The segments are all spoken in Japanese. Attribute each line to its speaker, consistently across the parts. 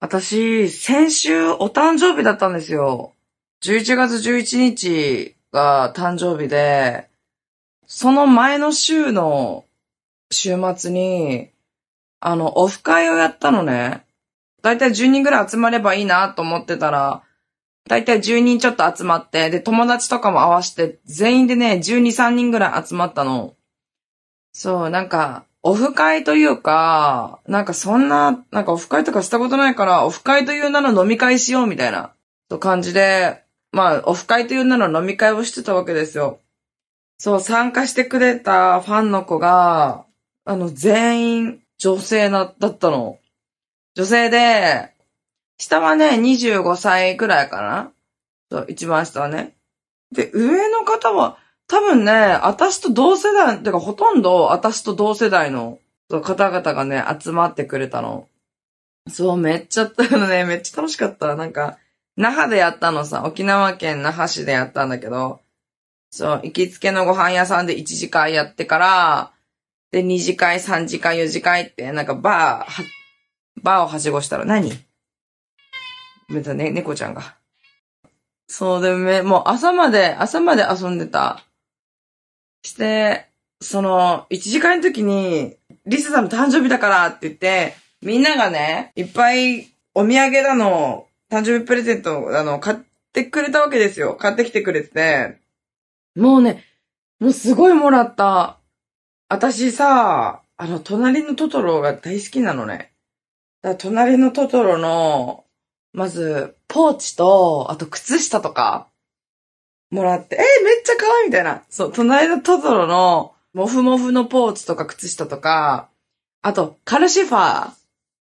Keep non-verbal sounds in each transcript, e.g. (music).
Speaker 1: 私、先週お誕生日だったんですよ。11月11日が誕生日で、その前の週の週末に、あの、オフ会をやったのね。だいたい10人ぐらい集まればいいなと思ってたら、だいたい10人ちょっと集まって、で、友達とかも合わせて、全員でね、12、3人ぐらい集まったの。そう、なんか、オフ会というか、なんかそんな、なんかオフ会とかしたことないから、オフ会という名の飲み会しようみたいな、感じで、まあ、オフ会という名の飲み会をしてたわけですよ。そう、参加してくれたファンの子が、あの、全員女性だったの。女性で、下はね、25歳くらいかなそう、一番下はね。で、上の方は、多分ね、私と同世代、てかほとんど私と同世代の方々がね、集まってくれたの。そう、めっちゃ、ね、めっちゃ楽しかった。なんか、那覇でやったのさ、沖縄県那覇市でやったんだけど、そう、行きつけのご飯屋さんで1時間やってから、で、2次会、3次会、4次会って、なんかバー、バーをはしごしたら何？めたね、猫ちゃんが。そうでも、もう朝まで、朝まで遊んでた。して、その、1時間の時に、リサさんの誕生日だからって言って、みんながね、いっぱいお土産だの、誕生日プレゼント、あの、買ってくれたわけですよ。買ってきてくれてて。もうね、もうすごいもらった。私さ、あの、隣のトトロが大好きなのね。だ隣のトトロの、まず、ポーチと、あと靴下とか、もらって、えー、めっちゃ可愛いみたいな。そう、隣のトトロの、モフモフのポーチとか靴下とか、あと、カルシファー。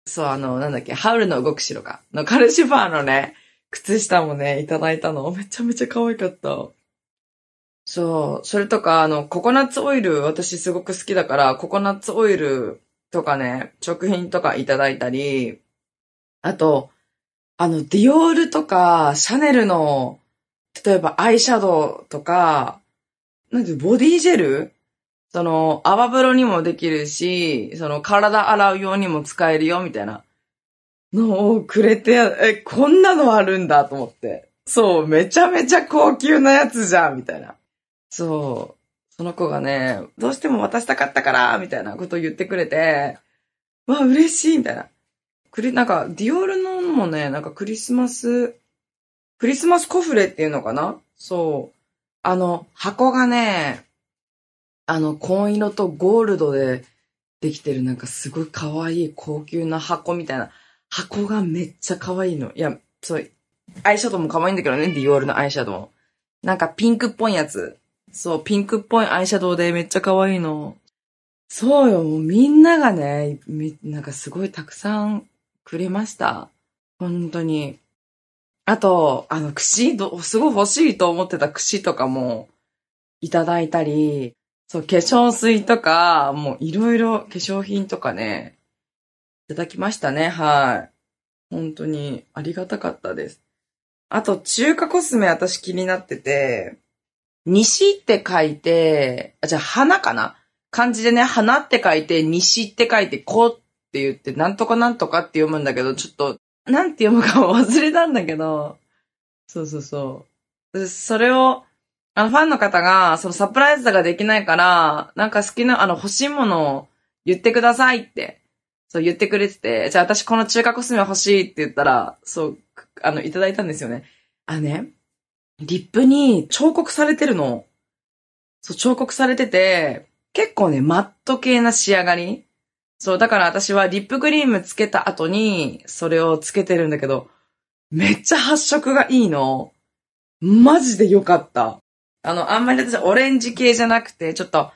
Speaker 1: そう、あの、なんだっけ、ハウルの動く城か。のカルシファーのね、靴下もね、いただいたの。めちゃめちゃ可愛かった。そう。それとか、あの、ココナッツオイル、私すごく好きだから、ココナッツオイルとかね、食品とかいただいたり、あと、あの、ディオールとか、シャネルの、例えばアイシャドウとか、なんて、ボディジェル？その、泡風呂にもできるし、その、体洗うようにも使えるよ、みたいなのをくれて、え、こんなのあるんだと思って。そう、めちゃめちゃ高級なやつじゃん、みたいな。そう。その子がね、どうしても渡したかったから、みたいなことを言ってくれて、わ、嬉しい、みたいな。クリ、なんか、ディオールのもね、なんかクリスマス、クリスマスコフレっていうのかな？そう。あの、箱がね、あの、紺色とゴールドでできてるなんかすごい可愛い高級な箱みたいな。箱がめっちゃ可愛いの。いや、そう、アイシャドウも可愛いんだけどね、ディオールのアイシャドウ。なんかピンクっぽいやつ。そう、ピンクっぽいアイシャドウでめっちゃ可愛いの。そうよ、もうみんながね、なんかすごいたくさんくれました。本当に。あと、あの、串ど、すごい欲しいと思ってた串とかもいただいたり、そう、化粧水とか、もういろいろ化粧品とかね、いただきましたね、はい。本当にありがたかったです。あと、中華コスメ私気になってて、西って書いて、あ、じゃあ花かな？漢字でね、花って書いて、西って書いて、こって言って、なんとかなんとかって読むんだけど、ちょっと、なんて読むか忘れたんだけど、そうそうそう。それを、あの、ファンの方が、そのサプライズができないから、なんか好きな、あの、欲しいものを言ってくださいって、そう言ってくれてて、じゃあ私この中華コスメ欲しいって言ったら、そう、あの、いただいたんですよね。あのね、リップに彫刻されてるの。そう、彫刻されてて、結構ね、マット系な仕上がり。そう、だから私はリップクリームつけた後に、それをつけてるんだけど、めっちゃ発色がいいの。マジで良かった。あの、あんまり私オレンジ系じゃなくて、ちょっと、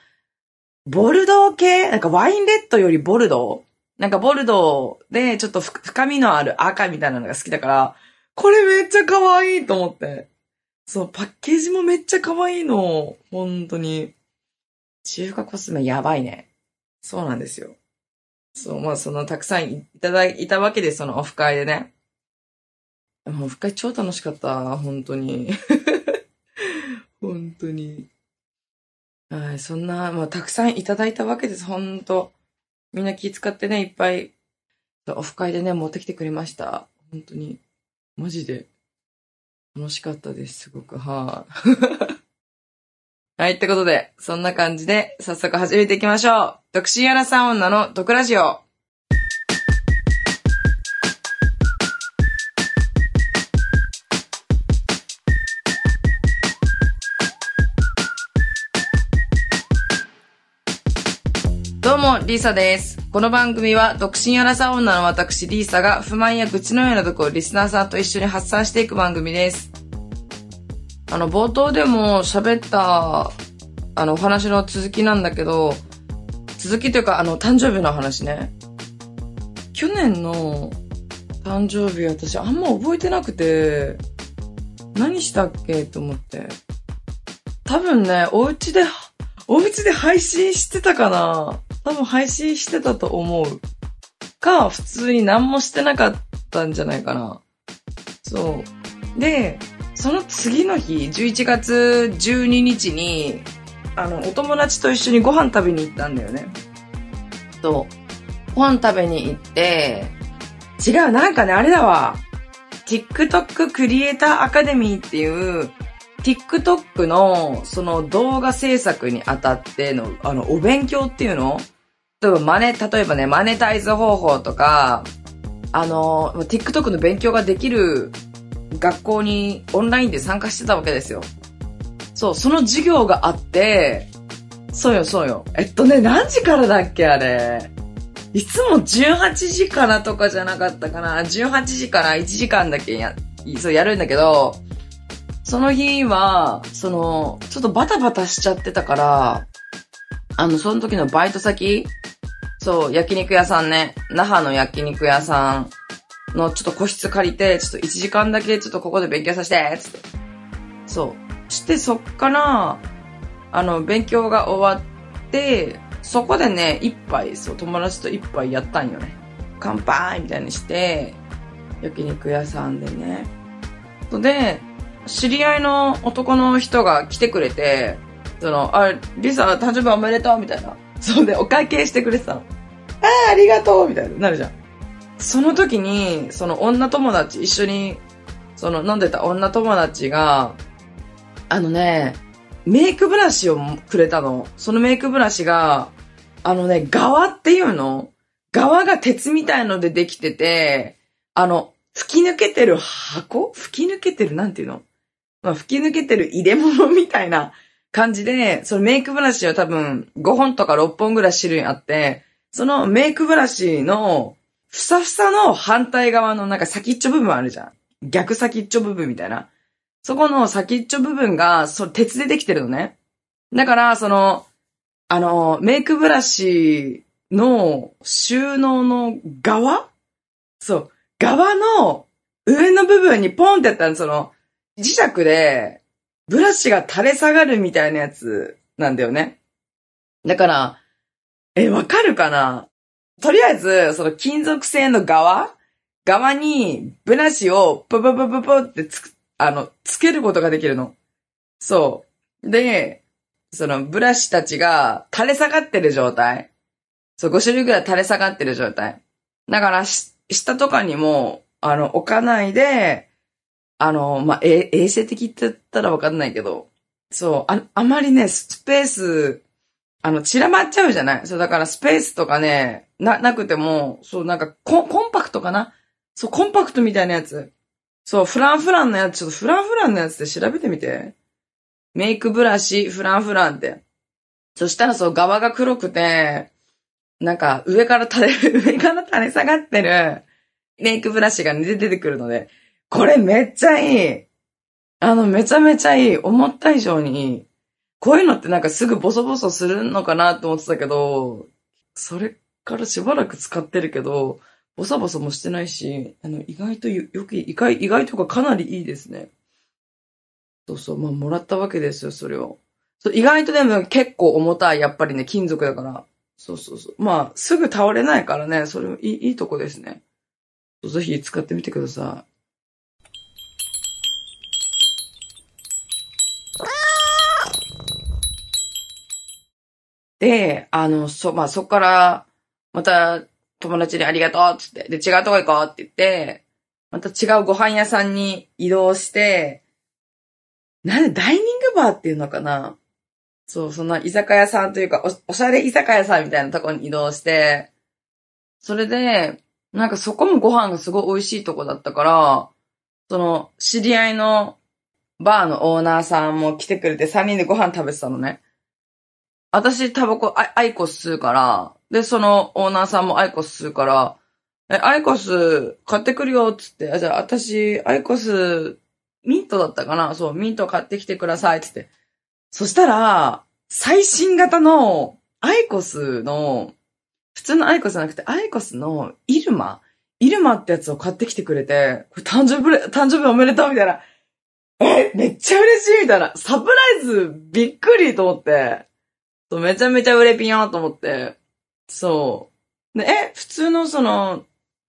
Speaker 1: ボルドー系？なんかワインレッドよりボルド？ーなんかボルドーでちょっと深みのある赤みたいなのが好きだから、これめっちゃ可愛いと思って。そう、パッケージもめっちゃ可愛いの。本当に。中華コスメやばいね。そうなんですよ。そう、まあその、たくさんいただいたわけです、そのオフ会でね。もオフ会超楽しかった、本当に。(laughs) 本当に。はい、そんな、まあたくさんいただいたわけです、本当みんな気使ってね、いっぱい。オフ会でね、持ってきてくれました。本当に。マジで。楽しかったです、すごく。はい。(laughs) はい、ってことで、そんな感じで、早速始めていきましょう。独身アラサー女の毒ラジオ。どうも、リーサです。この番組は、独身アラサー女の私、リーサが、不満や愚痴のようなとこをリスナーさんと一緒に発散していく番組です。あの、冒頭でも喋った、あの、お話の続きなんだけど、続きというか、あの、誕生日の話ね。去年の誕生日、私あんま覚えてなくて、何したっけと思って。多分ね、お家で、お家で配信してたかな多分配信してたと思う。か、普通に何もしてなかったんじゃないかな。そう。で、その次の日、11月12日に、あの、お友達と一緒にご飯食べに行ったんだよね。そう。ご飯食べに行って、違う、なんかね、あれだわ。TikTok クリエイターアカデミーっていう、TikTok のその動画制作にあたっての、あの、お勉強っていうの？例えばマネ、例えばね、マネタイズ方法とか、あの、TikTok の勉強ができる学校にオンラインで参加してたわけですよ。そう、その授業があって、そうよ、そうよ。えっとね、何時からだっけ、あれ？いつも18時からとかじゃなかったかな？18時から1時間だけや、そうやるんだけど、その日は、その、ちょっとバタバタしちゃってたから、あの、その時のバイト先そう、焼肉屋さんね。那覇の焼肉屋さんのちょっと個室借りて、ちょっと1時間だけちょっとここで勉強させて、つって。そう。して、そっから、あの、勉強が終わって、そこでね、一杯、そう、友達と一杯やったんよね。乾杯みたいにして、焼肉屋さんでね。で、知り合いの男の人が来てくれて、その、あ、リサ、誕生日おめでとうみたいな。そうで、お会計してくれてたの。ああ、ありがとうみたいな、なるじゃん。その時に、その女友達、一緒に、その飲んでた女友達が、あのね、メイクブラシをくれたの。そのメイクブラシが、あのね、側っていうの？側が鉄みたいのでできてて、あの、吹き抜けてる箱？吹き抜けてる、なんていうの？まあ、吹き抜けてる入れ物みたいな感じで、そのメイクブラシは多分5本とか6本ぐらい種類あって、そのメイクブラシのふさふさの反対側のなんか先っちょ部分あるじゃん。逆先っちょ部分みたいな。そこの先っちょ部分が、それ鉄でできてるのね。だから、その、あの、メイクブラシの収納の側？そう。側の上の部分にポンってやったら、その、磁石で、ブラシが垂れ下がるみたいなやつなんだよね。だから、え、わかるかな？とりあえず、その金属製の側？側にブラシをポポポポポってつく、あの、つけることができるの。そう。で、そのブラシたちが垂れ下がってる状態。そう、5種類ぐらい垂れ下がってる状態。だから、下とかにも、あの、置かないで、あの、まあ、え、衛生的って言ったらわかんないけど、そう、あ、あまりね、スペース、あの、散らばっちゃうじゃないそう、だからスペースとかね、な、なくても、そう、なんかコ、コンパクトかなそう、コンパクトみたいなやつ。そう、フランフランのやつ、ちょっとフランフランのやつで調べてみて。メイクブラシ、フランフランって。そしたらそう、側が黒くて、なんか、上から垂れ、(laughs) 上から垂れ下がってる、メイクブラシが出てくるので、これめっちゃいい。あの、めちゃめちゃいい。思った以上にいい。こういうのってなんかすぐボソボソするのかなと思ってたけど、それからしばらく使ってるけど、ボソボソもしてないし、あの、意外とよ、よく、意外、意外とかかなりいいですね。そうそう、まあ、もらったわけですよ、それを。そう意外とでも結構重たい、やっぱりね、金属だから。そうそうそう。まあ、すぐ倒れないからね、それいい、いいとこですね。ぜひ使ってみてください。で、あの、そ、まあ、そこから、また、友達にありがとうっつって、で、違うとこ行こうって言って、また違うご飯屋さんに移動して、なんでダイニングバーっていうのかな？そう、そんな居酒屋さんというか、おおしゃれ居酒屋さんみたいなとこに移動して、それで、なんかそこもご飯がすごい美味しいとこだったから、その、知り合いのバーのオーナーさんも来てくれて3人でご飯食べてたのね。私タバコアイアイコス吸うから、で、そのオーナーさんもアイコス吸うから、え、アイコス買ってくるよっつって、あ、じゃあ私、アイコス、ミントだったかな？そう、ミント買ってきてくださいっつって。そしたら、最新型のアイコスの、普通のアイコスじゃなくて、アイコスのイルマイルマってやつを買ってきてくれて、これ誕生日、誕生日おめでとうみたいな。え、めっちゃ嬉しいみたいな。サプライズびっくりと思って。めちゃめちゃ売れピンよと思って。そう。で、え、普通のその、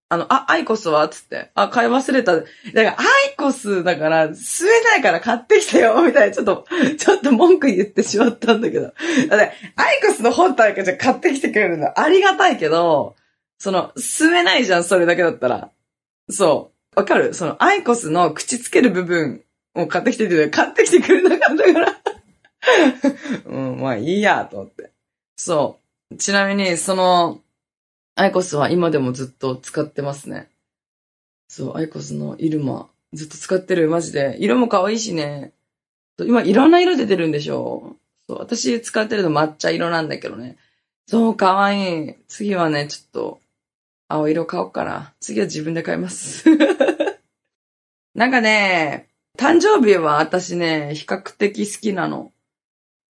Speaker 1: あの、あ、アイコスは？つって。あ、買い忘れた。だから、アイコスだから、吸えないから買ってきてよ (laughs) みたいな、ちょっと、ちょっと文句言ってしまったんだけど。だって、アイコスの本体からじゃ買ってきてくれるのありがたいけど、その、吸えないじゃん、それだけだったら。そう。わかる？その、アイコスの口つける部分を買ってきてて買ってきてくれなかったから。(laughs) うん、まあいいや、と思って。そう。ちなみに、その、アイコスは今でもずっと使ってますね。そう、アイコスのイルマ、ずっと使ってる、マジで。色も可愛いしね。今、いろんな色出てるんでしょそう、私使ってるの抹茶色なんだけどね。そう、可愛い。次はね、ちょっと、青色買おうかな。次は自分で買います。(laughs) なんかね、誕生日は私ね、比較的好きなの。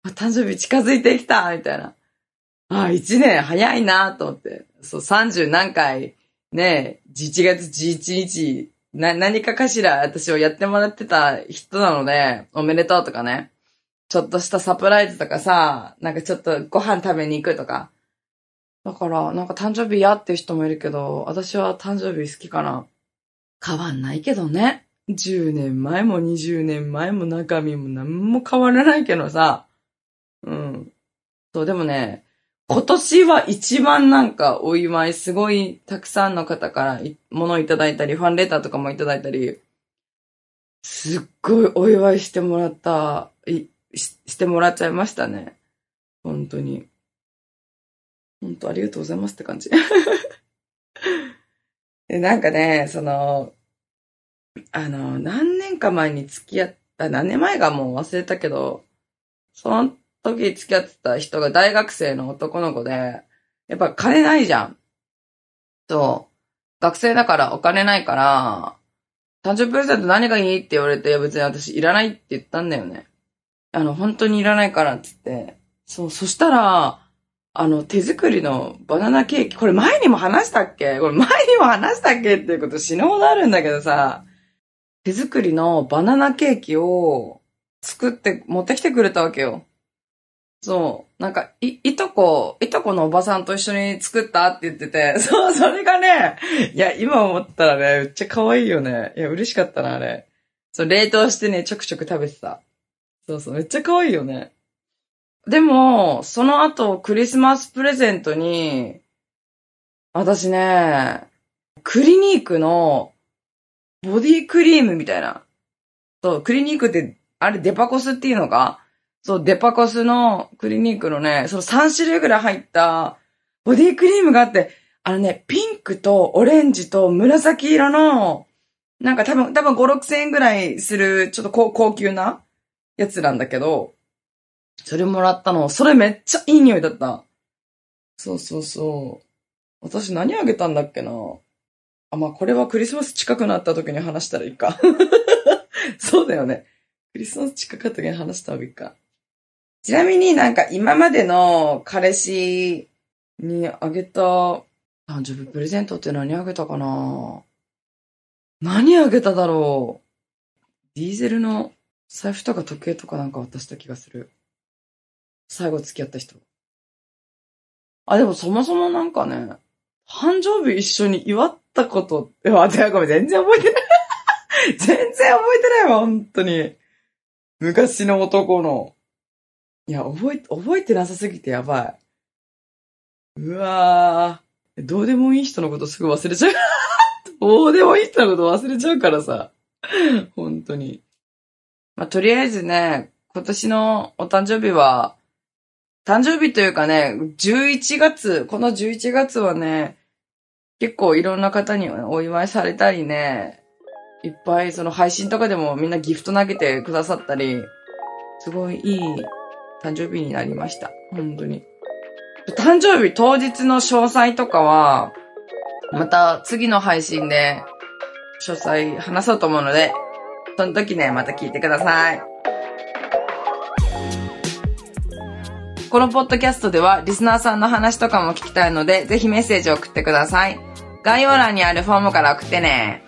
Speaker 1: 誕生日近づいてきたみたいな。あ、一年早いなと思って。そう、30何回、ね、11月11日、な、何かかしら私をやってもらってた人なので、おめでとうとかね。ちょっとしたサプライズとかさ、なんかちょっとご飯食べに行くとか。だから、なんか誕生日嫌っていう人もいるけど、私は誕生日好きかな。変わんないけどね。10年前も20年前も中身も何も変わらないけどさ。うん。そう、でもね、今年は一番なんかお祝いすごいたくさんの方からい物いただいたり、ファンレターとかもいただいたり、すっごいお祝いしてもらった、いししてもらっちゃいましたね。本当に。本当ありがとうございますって感じ。(laughs) で、なんかね、その、あの、何年か前に付き合った、何年前かもう忘れたけど、その時付き合ってた人が大学生の男の子で、やっぱ金ないじゃん。そう。学生だからお金ないから、誕生日プレゼント何がいいって言われて、いや別に私いらないって言ったんだよね。あの、本当にいらないからって言って。そう、そしたら、あの、手作りのバナナケーキ、これ前にも話したっけ？これ前にも話したっけっていうこと死ぬほどあるんだけどさ、手作りのバナナケーキを作って持ってきてくれたわけよ。そう。なんか、い、いとこ、いとこのおばさんと一緒に作ったって言ってて、(laughs) そう、それがね、いや、今思ったらね、めっちゃ可愛いよね。いや、嬉しかったな、あれ。そう、冷凍してね、ちょくちょく食べてた。そうそう、めっちゃ可愛いよね。でも、その後、クリスマスプレゼントに、私ね、クリニークのボディクリームみたいな。そう、クリニークって、あれデパコスっていうのかそう、デパコスのクリニークのね、その3種類ぐらい入ったボディクリームがあって、あのね、ピンクとオレンジと紫色の、なんか多分、多分5、6千円ぐらいする、ちょっと高高級なやつなんだけど、それもらったの。それめっちゃいい匂いだった。そうそうそう。私何あげたんだっけなあ、まあ、これはクリスマス近くなった時に話したらいいか。(laughs) そうだよね。クリスマス近かった時に話した方がいいか。ちなみになんか今までの彼氏にあげた誕生日プレゼントって何あげたかな？何あげただろう？ディーゼルの財布とか時計とかなんか渡した気がする。最後付き合った人。あ、でもそもそもなんかね、誕生日一緒に祝ったことって、あ、てごめん、全然覚えてない。(laughs) 全然覚えてないわ、本当に。昔の男の。いや、覚え、覚えてなさすぎてやばい。うわぁどうでもいい人のことすぐ忘れちゃう。(laughs) どうでもいい人のこと忘れちゃうからさ。本当に。まあ、とりあえずね、今年のお誕生日は、誕生日というかね、11月、この11月はね、結構いろんな方にお祝いされたりね、いっぱいその配信とかでもみんなギフト投げてくださったり、すごいいい誕生日になりました。本当に。誕生日当日の詳細とかは、また次の配信で詳細話そうと思うので、その時ね、また聞いてください。このポッドキャストではリスナーさんの話とかも聞きたいので、ぜひメッセージを送ってください。概要欄にあるフォームから送ってね。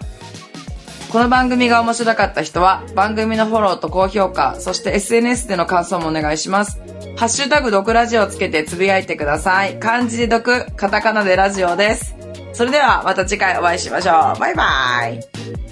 Speaker 1: この番組が面白かった人は、番組のフォローと高評価、そして SNS での感想もお願いします。ハッシュタグ毒ラジオをつけてつぶやいてください。漢字で毒、カタカナでラジオです。それではまた次回お会いしましょう。バイバイ。